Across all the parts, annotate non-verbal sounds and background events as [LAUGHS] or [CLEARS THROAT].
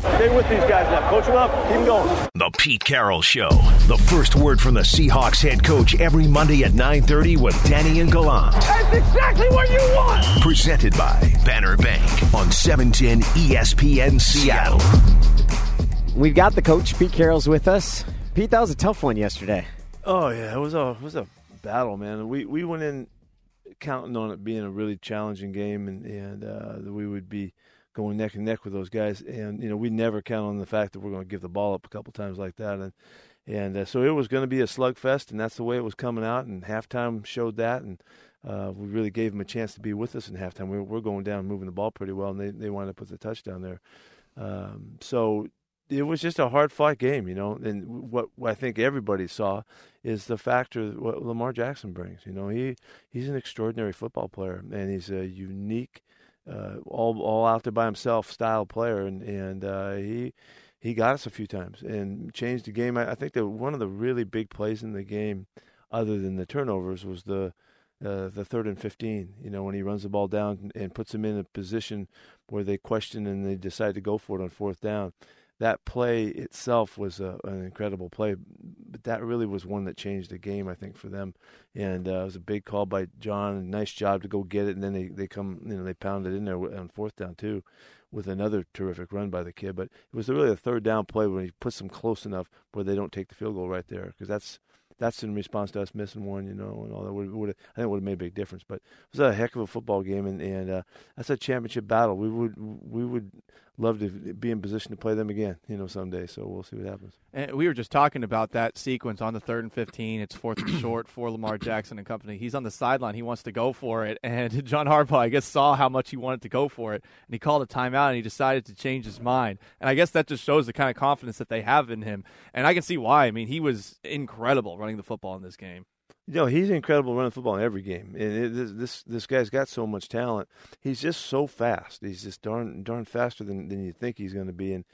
Stay with these guys now. Coach them up. Keep them going. The Pete Carroll Show. The first word from the Seahawks head coach every Monday at 9.30 with Danny and Gallant. That's exactly what you want. Presented by Banner Bank on 710 ESPN Seattle. We've got the coach, Pete Carroll's with us. Pete, that was a tough one yesterday. Oh yeah, it was a it was a battle, man. We we went in counting on it being a really challenging game, and and uh, we would be going neck and neck with those guys. And you know, we never count on the fact that we're going to give the ball up a couple times like that. And and uh, so it was going to be a slugfest, and that's the way it was coming out. And halftime showed that, and uh, we really gave them a chance to be with us in halftime. We we're going down, moving the ball pretty well, and they they wound up with the touchdown there. Um, so it was just a hard fought game, you know. And what, what I think everybody saw is the factor what Lamar Jackson brings. You know, he he's an extraordinary football player, and he's a unique, uh, all all out there by himself style player, and and uh, he he got us a few times and changed the game. I, I think that one of the really big plays in the game, other than the turnovers, was the uh, the third and 15, you know, when he runs the ball down and puts them in a position where they question and they decide to go for it on fourth down. That play itself was a, an incredible play, that really was one that changed the game, I think, for them. And uh, it was a big call by John. Nice job to go get it, and then they they come, you know, they pounded in there on fourth down too, with another terrific run by the kid. But it was really a third down play when he puts them close enough where they don't take the field goal right there, because that's that's in response to us missing one, you know, and all that would would I think would have made a big difference. But it was a heck of a football game, and and uh, that's a championship battle. We would we would love to be in position to play them again, you know, someday. So we'll see what happens. And we were just talking about that sequence on the third and 15. It's fourth and short [COUGHS] for Lamar Jackson and company. He's on the sideline. He wants to go for it. And [LAUGHS] John Harbaugh, I guess, saw how much he wanted to go for it. And he called a timeout and he decided to change his mind. And I guess that just shows the kind of confidence that they have in him. And I can see why. I mean, he was incredible running the football in this game. You know, he's incredible running football in every game. And it, this, this guy's got so much talent. He's just so fast. He's just darn darn faster than than you think he's going to be. And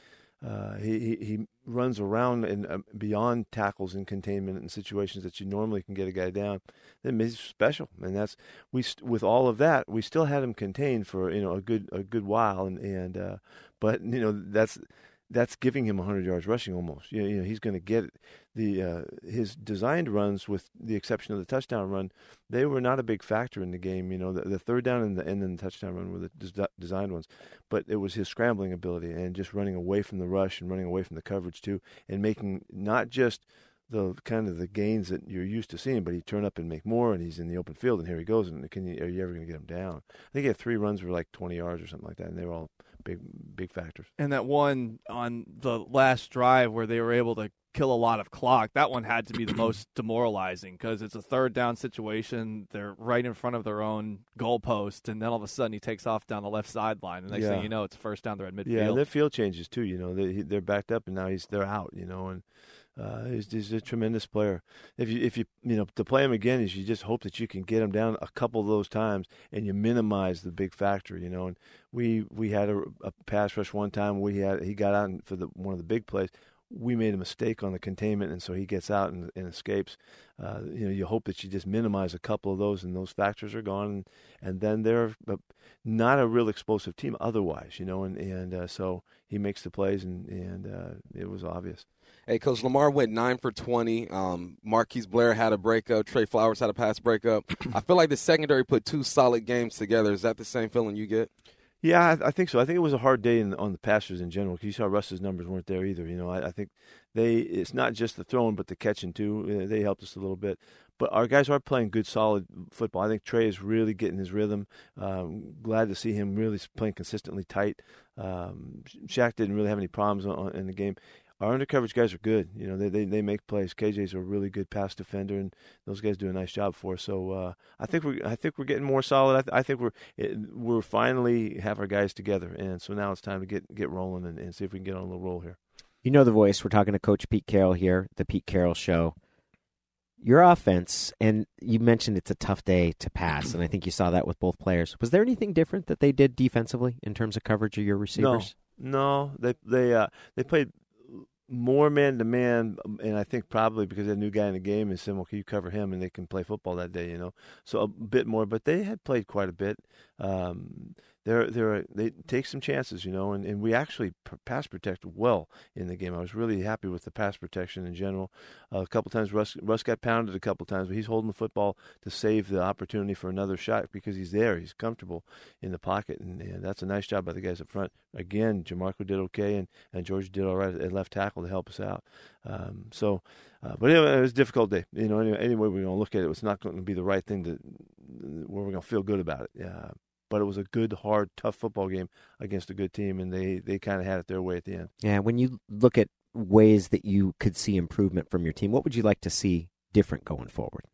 uh, he, he, he runs around and uh, beyond tackles and containment in situations that you normally can get a guy down. Then he's special, and that's we with all of that we still had him contained for you know a good a good while, and and uh, but you know that's that's giving him 100 yards rushing almost. You know, you know he's going to get the uh, his designed runs, with the exception of the touchdown run, they were not a big factor in the game. You know, the, the third down and the and then the touchdown run were the des- designed ones, but it was his scrambling ability and just running away from the rush and running away from the coverage too, and making not just the kind of the gains that you're used to seeing, but he turn up and make more, and he's in the open field, and here he goes, and can you, are you ever going to get him down? I think he had three runs for like 20 yards or something like that, and they were all big big factors. And that one on the last drive where they were able to kill a lot of clock, that one had to be the most [CLEARS THROAT] demoralizing because it's a third down situation. They're right in front of their own goalpost, and then all of a sudden he takes off down the left sideline, and next yeah. thing you know, it's first down. They're at midfield. Yeah, their field changes too. You know, they, they're backed up, and now he's they're out. You know, and uh, he's, he's, a tremendous player. If you if you you know to play him again is you just hope that you can get him down a couple of those times and you minimize the big factor. You know, and we we had a, a pass rush one time. We had he got out for the one of the big plays. We made a mistake on the containment, and so he gets out and, and escapes. Uh, you know, you hope that you just minimize a couple of those, and those factors are gone, and, then they're not a real explosive team otherwise. You know, and and uh, so he makes the plays, and and uh, it was obvious. Hey, Coach Lamar went nine for twenty. Um, Marquise Blair had a breakup. Tre Flowers had a pass breakup. [CLEARS THROAT] I feel like the secondary put two solid games together. Is that the same feeling you get? Yeah, I, I think so. I think it was a hard day in, on the passers in general. Because you saw Russ's numbers weren't there either. You know, I, I, think they it's not just the throwing, but the catching too. They helped us a little bit. But our guys are playing good, solid football. I think Tre is really getting his rhythm. Um, glad to see him really playing consistently tight. Um, Shaq didn't really have any problems on, in the game our undercoverage guys are good. You know, they, they, they make plays. KJ's a really good pass defender, and those guys do a nice job for us. So uh, I think we're I think we're getting more solid. I, th- I think we're it, we're finally have our guys together, and so now it's time to get get rolling and, and see if we can get on a little roll here. You know the voice. We're talking to Coach Pete Carroll here, the Pete Carroll Show. Your offense, and you mentioned it's a tough day to pass, and I think you saw that with both players. Was there anything different that they did defensively in terms of coverage of your receivers? No, no. They they uh, they played more man to man, and I think probably because a new guy in the game is saying, "Well, can you cover him?" and they can play football that day, you know. So a bit more, but they had played quite a bit. Um, they're they take some chances, you know, and, and we actually pass protect well in the game. I was really happy with the pass protection in general. Uh, a couple times Russ Russ got pounded a couple times, but he's holding the football to save the opportunity for another shot because he's there, he's comfortable in the pocket, and, and that's a nice job by the guys up front. Again, Jamarco did okay, and and George did all right at left tackle to help us out. Um, so, uh, but anyway, it was a difficult day. You know, anyway, anyway we're going to look at it, it's not going to be the right thing to where we're going to feel good about it. Uh, but it was a good, hard, tough football game against a good team, and they they kind of had it their way at the end. Yeah, when you look at ways that you could see improvement from your team, what would you like to see different going forward?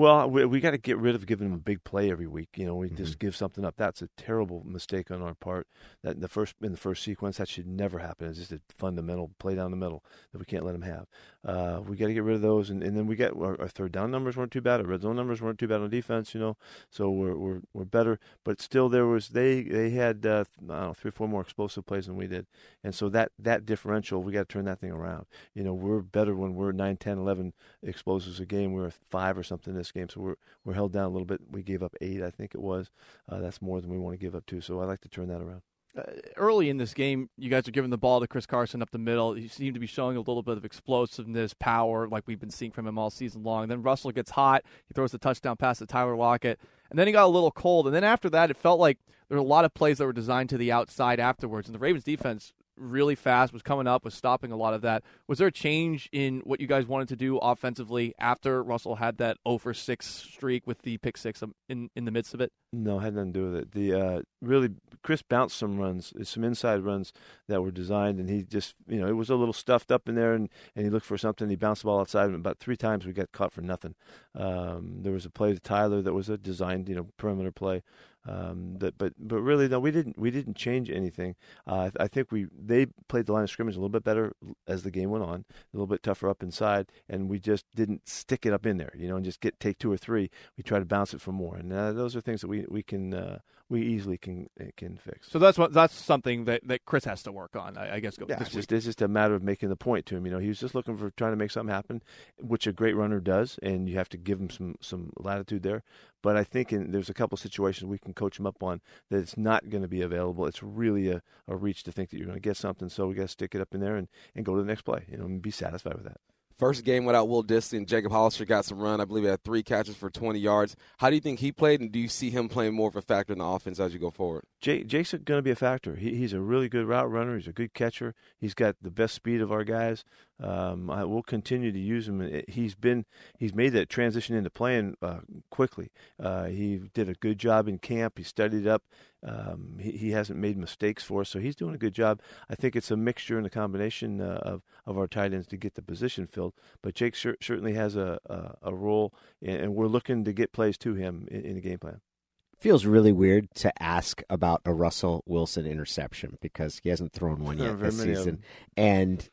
Well, we, we got to get rid of giving them a big play every week. You know, we mm-hmm. just give something up. That's a terrible mistake on our part. That in the first in the first sequence, that should never happen. It's just a fundamental play down the middle that we can't let them have. Uh, we got to get rid of those, and, and then we get our, our, third down numbers weren't too bad. Our red zone numbers weren't too bad on defense. You know, so we're we're, we're better. But still, there was they they had uh, I don't know three or four more explosive plays than we did, and so that that differential we got to turn that thing around. You know, we're better when we're 9, 10, 11 explosives a game. We're five or something this game, so we're we're held down a little bit. We gave up eight, I think it was. Uh, that's more than we want to give up too. So I like to turn that around. Uh, early in this game, you guys are giving the ball to Chris Carson up the middle. He seemed to be showing a little bit of explosiveness, power, like we've been seeing from him all season long. Then Russell gets hot. He throws the touchdown pass to Tyler Lockett. And then he got a little cold. And then after that, it felt like there were a lot of plays that were designed to the outside afterwards. And the Ravens defense really fast, was coming up, was stopping a lot of that. Was there a change in what you guys wanted to do offensively after Russell had that over 6 streak with the pick six in, in the midst of it? No, had nothing to do with it. The uh, really Chris bounced some runs, some inside runs that were designed, and he just you know it was a little stuffed up in there, and, and he looked for something. He bounced the ball outside, and about three times we got caught for nothing. Um, there was a play to Tyler that was a designed you know perimeter play um, that, but but really, no, we didn't we didn't change anything. Uh, I, I think we they played the line of scrimmage a little bit better as the game went on, a little bit tougher up inside, and we just didn't stick it up in there, you know, and just get take two or three. We try to bounce it for more, and uh, those are things that we we can uh, we easily can uh, can fix. So that's what that's something that, that Chris has to work on, I, I guess. yeah, it's just, it's just a matter of making the point to him. You know, he was just looking for trying to make something happen, which a great runner does, and you have to give him some some latitude there. But I think in, there's a couple situations we can coach him up on that it's not going to be available. It's really a, a reach to think that you're going to get something. So we got to stick it up in there and, and go to the next play, you know, and be satisfied with that. First game without Will Dissly, Jacob Hollister got some run. I believe he had three catches for 20 yards. How do you think he played, and do you see him playing more of a factor in the offense as you go forward? Jake, Jake's going to be a factor. He, he's a really good route runner. He's a good catcher. He's got the best speed of our guys. Um, I will continue to use him. He's been he's made that transition into playing uh, quickly. Uh, he did a good job in camp. He studied up. Um, he, he hasn't made mistakes for us, so he's doing a good job. I think it's a mixture and a combination uh, of of our tight ends to get the position filled. But Jake cer- certainly has a, a, a role, and we're looking to get plays to him in, in the game plan feels really weird to ask about a Russell Wilson interception because he hasn't thrown one [LAUGHS] yet this season. And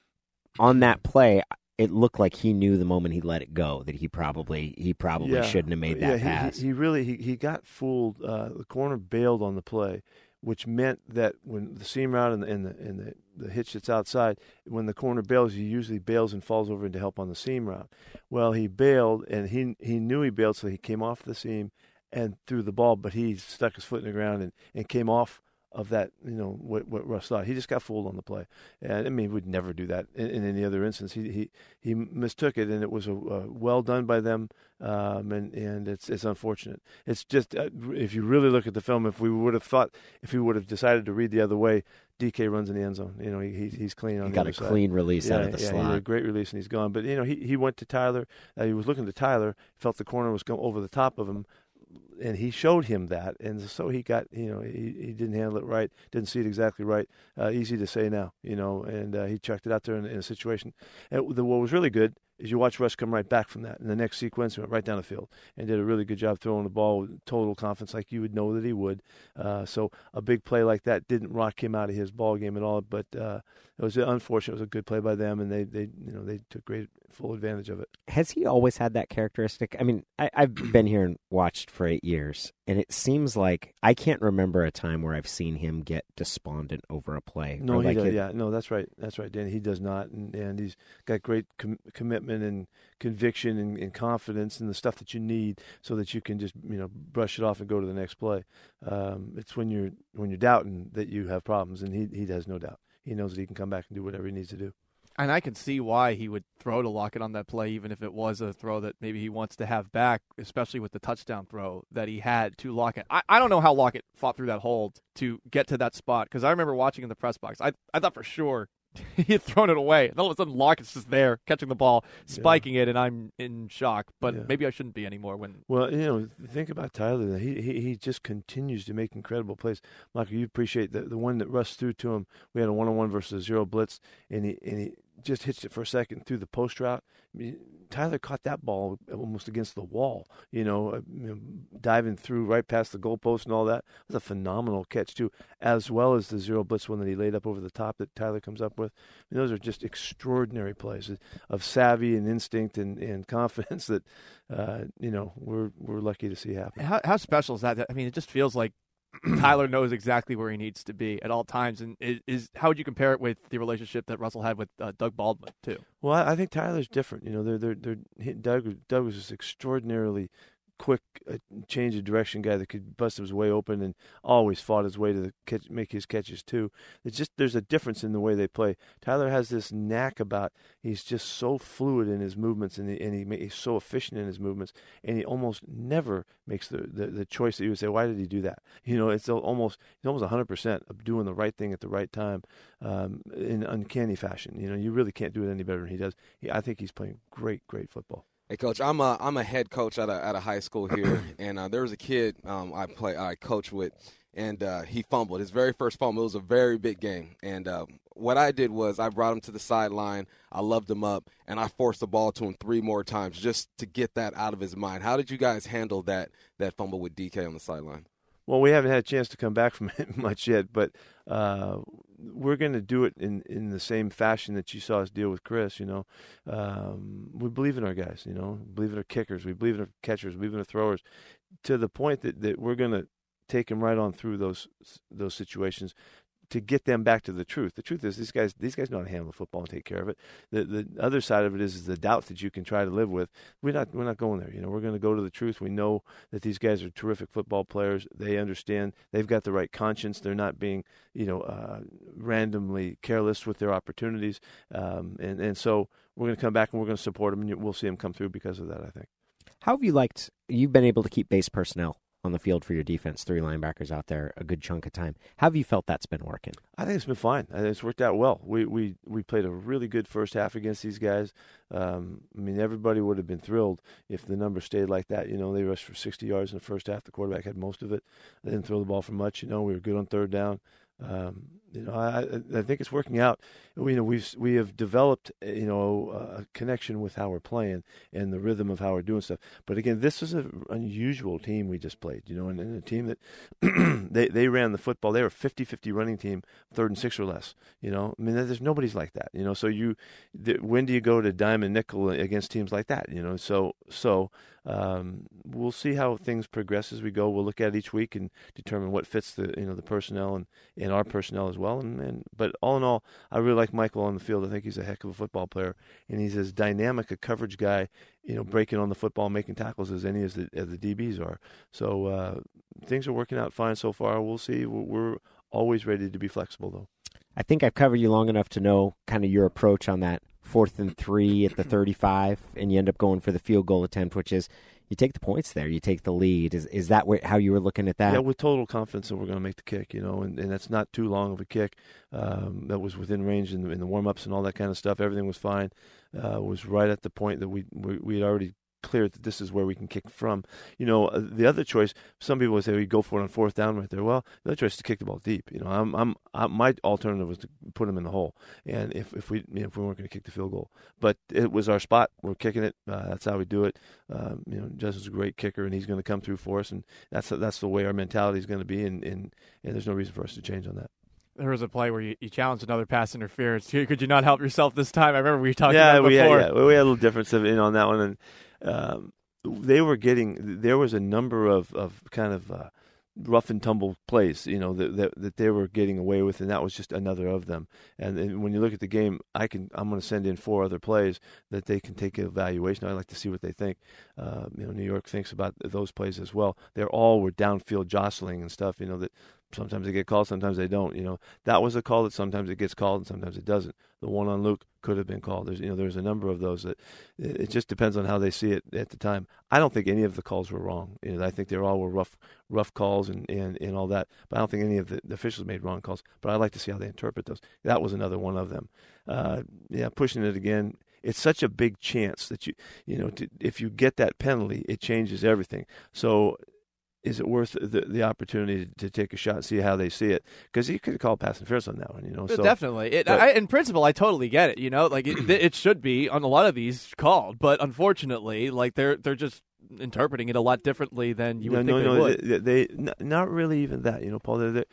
on that play, it looked like he knew the moment he let it go that he probably he probably yeah. shouldn't have made that yeah, pass. He, he really he, he got fooled. Uh, the corner bailed on the play, which meant that when the seam route and the and the, and the the hitch that's outside, when the corner bails, he usually bails and falls over into help on the seam route. Well, he bailed and he he knew he bailed, so he came off the seam and threw the ball, but he stuck his foot in the ground and, and came off of that, you know, what, what Russ thought. He just got fooled on the play. And I mean, we'd never do that in, in any other instance. He, he, he mistook it and it was a, a well done by them. Um, and, and it's, it's unfortunate. It's just, uh, if you really look at the film, if we would have thought, if we would have decided to read the other way, DK runs in the end zone. You know, he, he's clean on the he the got a side. clean release yeah, out of the yeah, slot. He had a great release and he's gone. But you know, he he went to Tyler. Uh, he was looking to Tyler. Felt the corner was going over the top of him and he showed him that, and so he got, you know, he, he didn't handle it right, didn't see it exactly right. Uh, easy to say now, you know, and uh, he checked it out there in, in a situation. And the, what was really good is you watch Russ come right back from that. In the next sequence, went right down the field and did a really good job throwing the ball with total confidence, like you would know that he would. Uh, so a big play like that didn't rock him out of his ball game at all. But uh, it was unfortunate. It was a good play by them, and they, they you know they took great full advantage of it. Has he always had that characteristic? I mean, I, have been here and watched for eight years, and it seems like I can't remember a time where I've seen him get despondent over a play. No, he like it- yeah, no, that's right, that's right, Dan. He does not, and, and he's got great com- commitment and conviction and, and confidence and the stuff that you need, so that you can just you know brush it off and go to the next play. Um, it's when you're when you're doubting that you have problems, and he he has no doubt. He knows that he can come back and do whatever he needs to do. And I can see why he would throw to Lockett on that play, even if it was a throw that maybe he wants to have back, especially with the touchdown throw that he had to Lockett. I, I don't know how Lockett fought through that hold to get to that spot because I remember watching in the press box. I, I thought for sure [LAUGHS] he had thrown it away. And all of a sudden, Lockett's just there catching the ball, spiking it, and I'm in shock. But Yeah. maybe I shouldn't be anymore when Well, you know, think about Tyler. He he, he just continues to make incredible plays. Michael, you appreciate the the one that rushed through to him. We had a one on one versus a zero blitz, and he and he just hits it for a second through the post route. I mean, Tyler caught that ball almost against the wall. You know, uh, diving through right past the goalpost and all that. It was a phenomenal catch too, as well as the zero blitz one that he laid up over the top that Tyler comes up with. I mean, those are just extraordinary plays of savvy and instinct and, and [LAUGHS] confidence that uh, you know we're we're lucky to see happen. How, how special is that? I mean, it just feels like [CLEARS THROAT] Tyler knows exactly where he needs to be at all times. And is, is how would you compare it with the relationship that Russell had with uh, Doug Baldwin too? Well, I, think Tyler's different. You know, they're they're, they're Doug Doug was just extraordinarily quick uh, change of direction guy that could bust his way open and always fought his way to the catch, make his catches too. It's just there's a difference in the way they play. Tyler has this knack about he's just so fluid in his movements and and he he's so efficient in his movements and he almost never makes the, the, the choice that you would say why did he do that? [LAUGHS] You know, it's almost he's almost 100% of doing the right thing at the right time um, in uncanny fashion. You know, you really can't do it any better than he does. He, I think he's playing great great football. Hey, coach, I'm a I'm a head coach at a at a high school here, [CLEARS THROAT] and uh, there was a kid um, I play I coach with, and uh, he fumbled his very first fumble. It was a very big game, and uh, what I did was I brought him to the sideline, I loved him up, and I forced the ball to him three more times just to get that out of his mind. How did you guys handle that that fumble with DK on the sideline? Well, we haven't had a chance to come back from [LAUGHS] it much yet, but uh, we're going to do it in, in the same fashion that you saw us deal with Chris. You know, um, we believe in our guys. You know, believe in our kickers. We believe in our catchers. We believe in our throwers, to the point that, that we're going to take them right on through those those situations to get them back to the truth. The truth is these guys these guys know how to handle football and take care of it. The the other side of it is, is the doubt that you can try to live with. We're not we're not going there. You know, we're going to go to the truth. We know that these guys are terrific football players. They understand. They've got the right conscience. They're not being you know uh, randomly careless with their opportunities. Um, and and so we're going to come back and we're going to support them, and we'll see them come through because of that. I think. How have you liked? You've been able to keep base personnel on the field for your defense, three linebackers out there a good chunk of time. How have you felt that's been working? I think it's been fine. It's worked out well. We we we played a really good first half against these guys. Um, I mean, everybody would have been thrilled if the number stayed like that. You know, they rushed for 60 yards in the first half. The quarterback had most of it. They didn't throw the ball for much. You know, we were good on third down. Um, you know, I, I think it's working out. We, you know, we've we have developed, you know, a connection with how we're playing and the rhythm of how we're doing stuff. But again, this is an unusual team we just played, you know, and, and a team that [CLEARS THROAT] they they ran the football. They were a 50-50 running team, third and six or less. You know, I mean, there's nobody's like that. You know, so you, when do you go to dime and nickel against teams like that? You know, so so um, we'll see how things progress as we go. We'll look at it each week and determine what fits the you know the personnel and, and our personnel as well. And, and but all in all, I really like Mychal on the field. I think he's a heck of a football player, and he's as dynamic a coverage guy, you know, breaking on the football, making tackles as any as the as the DBs are. So uh, things are working out fine so far. We'll see. We're, we're always ready to be flexible though. I think I've covered you long enough to know kind of your approach on that fourth and three at the 35, and you end up going for the field goal attempt, which is you take the points there, you take the lead. Is is that where, how you were looking at that? Yeah, with total confidence that we're going to make the kick, you know, and, and that's not too long of a kick. Um, that was within range in, in the warm ups and all that kind of stuff. Everything was fine. Uh, was right at the point that we we, we had already cleared that this is where we can kick from. You know, uh, the other choice. Some people would say we go for it on fourth down right there. Well, the other choice is to kick the ball deep. You know, I'm I'm, i my alternative was to put them in the hole, and if if we you know, if we weren't going to kick the field goal, but it was our spot. We're kicking it. Uh, that's how we do it. Um, you know, Justin's a great kicker, and he's going to come through for us, and that's that's the way our mentality is going to be, and, and and there's no reason for us to change on that. There was a play where you, you challenged another pass interference. [LAUGHS] Could you not help yourself this time? I remember we talked yeah, about it we had, before. yeah, we had a little difference of in on that one, and um, they were getting there was a number of of kind of uh, rough and tumble plays, you know, that, that, that they were getting away with, and that was just another of them. And, and when you look at the game, I can I'm going to send in four other plays that they can take evaluation. I like to see what they think. Uh, you know, New York thinks about those plays as well. They're all were downfield jostling and stuff. You know that sometimes they get called, sometimes they don't. You know, that was a call that sometimes it gets called and sometimes it doesn't. The one on Luke could have been called. There's you know there's a number of those that it just depends on how they see it at the time. I don't think any of the calls were wrong. You know, I think they all were rough rough calls and, and, and all that. But I don't think any of the, the officials made wrong calls. But I like to see how they interpret those. That was another one of them. Uh, yeah, pushing it again it's such a big chance that you you know to, if you get that penalty it changes everything so is it worth the, the opportunity to take a shot and see how they see it? Because he could called pass interference on that one, you know. So, Definitely. It, but, I, in principle, I totally get it. You know, like it, it should be on a lot of these called, but unfortunately, like they're they're just interpreting it a lot differently than you no, would no, think no, they would. They, they, not really even that, you know, Paul. They're, they're,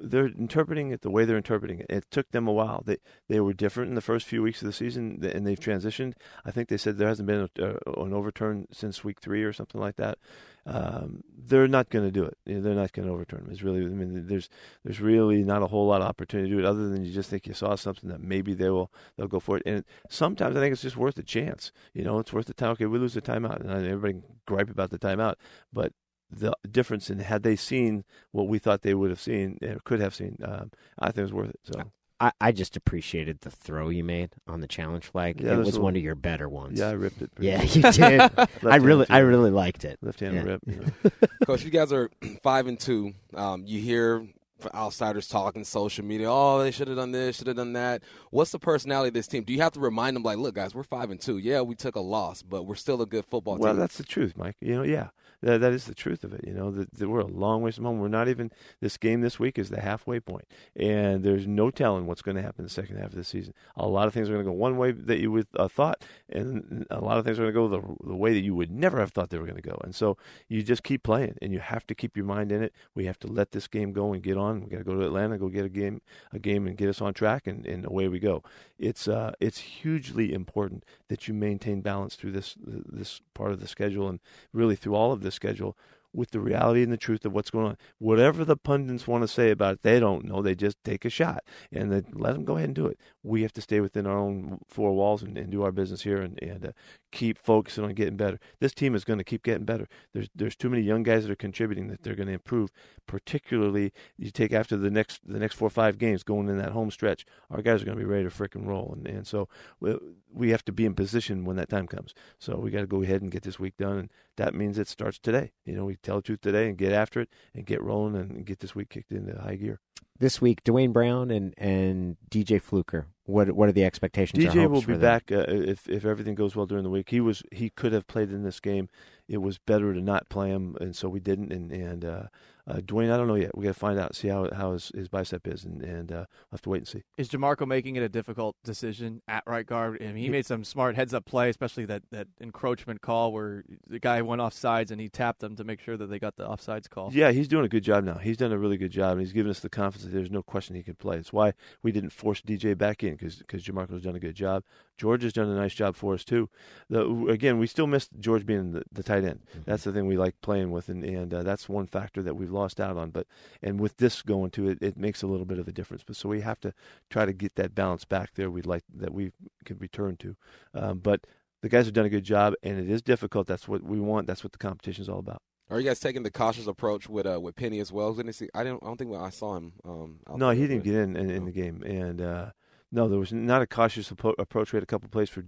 they're interpreting it the way they're interpreting it. It took them a while. They they were different in the first few weeks of the season, and they've transitioned. I think they said there hasn't been a, a, an overturn since week three or something like that. Um, they're not going to do it. They're not going to overturn them. It's really, I mean, there's there's really not a whole lot of opportunity to do it, other than you just think you saw something that maybe they will they'll go for it. And sometimes I think it's just worth a chance. You know, it's worth the time. Okay, we lose the timeout, and everybody can gripe about the timeout, but the difference in had they seen what we thought they would have seen or could have seen, um, I think it was worth it. So. I, I just appreciated the throw you made on the challenge flag. Yeah, it was a one of your better ones. Yeah, I ripped it. yeah, good. you [LAUGHS] did. I Left-handed really, I really liked it. Left hand Yeah. rip. You [LAUGHS] know. Coach, you guys are [CLEARS THROAT] five and two. Um, you hear outsiders talking social media. Oh, they should have done this, should have done that. What's the personality of this team? Do you have to remind them, like, look, guys, we're five and two. Yeah, we took a loss, but we're still a good football Well, team. Well, that's the truth, Mike. You know, yeah, that, that is the truth of it. You know, that, that we're a long ways from home. We're not even this game this week is the halfway point, and there's no telling what's going to happen in the second half of the season. A lot of things are going to go one way that you would uh, thought, and a lot of things are going to go the, the way that you would never have thought they were going to go. And so you just keep playing, and you have to keep your mind in it. We have to let this game go and get on. We got to go to Atlanta, go get a game, a game, and get us on track, and, and away we go. It's uh, it's hugely important that you maintain balance through this this part of the schedule, and really through all of the schedule with the reality and the truth of what's going on. Whatever the pundits want to say about it, they don't know. They just take a shot and then let them go ahead and do it. We have to stay within our own four walls and, and do our business here and, and uh, keep focusing on getting better. This team is going to keep getting better. There's there's too many young guys that are contributing that they're going to improve. Particularly, you take after the next the next four or five games going in that home stretch, our guys are going to be ready to frickin' roll. And and so we, we have to be in position when that time comes. So we got to go ahead and get this week done, and that means it starts today. You know, we tell the truth today and get after it and get rolling and get this week kicked into high gear. This week, Duane Brown and, and DJ Fluker. What what are the expectations? DJ will be back uh, if if everything goes well during the week. He was he could have played in this game. It was better to not play him, and so we didn't. And and uh, uh, Duane, I don't know yet. We got to find out, see how how his, his bicep is, and and uh, we'll have to wait and see. Is Jamarco making it a difficult decision at right guard? I mean, he made some smart heads up play, especially that, that encroachment call where the guy went off sides and he tapped them to make sure that they got the offsides call. Yeah, he's doing a good job now. He's done a really good job, and he's given us the confidence that there's no question he can play. It's why we didn't force DJ back in because because Jamarco's done a good job. George has done a nice job for us too. The, again, we still missed George being the, the tight end. That's the thing we like playing with, and and uh, that's one factor that we've lost out on. But and with this going to it, it makes a little bit of a difference. But so we have to try to get that balance back there. We'd like that we could return to, um, but. The guys have done a good job, and it is difficult. That's what we want. That's what the competition is all about. Are you guys taking the cautious approach with uh, with Penny as well? Didn't see? I didn't. I don't think I saw him. Um, No, he didn't get in in, in the game, and uh, no, there was not a cautious approach. We had a couple plays for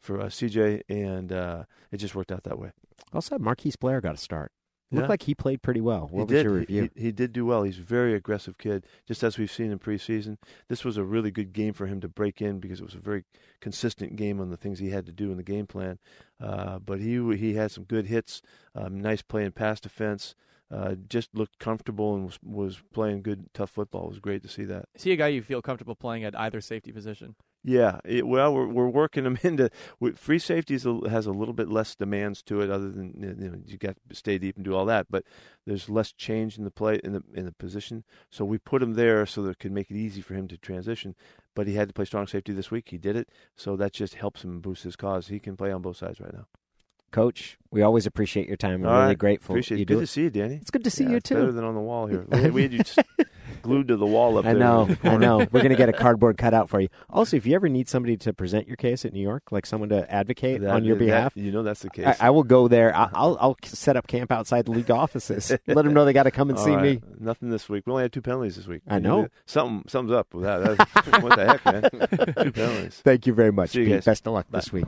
for uh, CJ, and uh, it just worked out that way. Also, Marquise Blair got a start. Looked Yeah. like he played pretty well. What he was did. your He- review? He, he did do well. He's a very aggressive kid, just as we've seen in preseason. This was a really good game for him to break in because it was a very consistent game on the things he had to do in the game plan. Uh, but he he had some good hits, um, nice play in pass defense. Uh, just looked comfortable and was, was playing good, tough football. It was great to see that. See a guy you feel comfortable playing at either safety position? Yeah, it, well, we're we're working them [LAUGHS] into free safeties has a little bit less demands to it, other than you know you got to stay deep and do all that. But there's less change in the play in the in the position, so we put him there so that it could make it easy for him to transition. But he had to play strong safety this week. He did it, so that just helps him boost his cause. He can play on both sides right now. Coach, we always appreciate your time. We're All really right. grateful Appreciate you it. Good to see you, Danny. It's good to see Yeah, you it's Better than on the wall here. We [LAUGHS] had, we had you just glued to the wall up I there. I know, I know. We're gonna get a [LAUGHS] cardboard cutout for you. Also, if you ever need somebody to present your case at New York, like someone to advocate That- on your that- behalf, you know that's the case. I, I will go there. I- [LAUGHS] I'll I'll set up camp outside the league offices. Let them know they got to come and All see right. me. Nothing this week. We only had two penalties this week. I know. Something something's up with that. What the heck, man? Two penalties. Thank you very much. You Pete. Best of luck this week.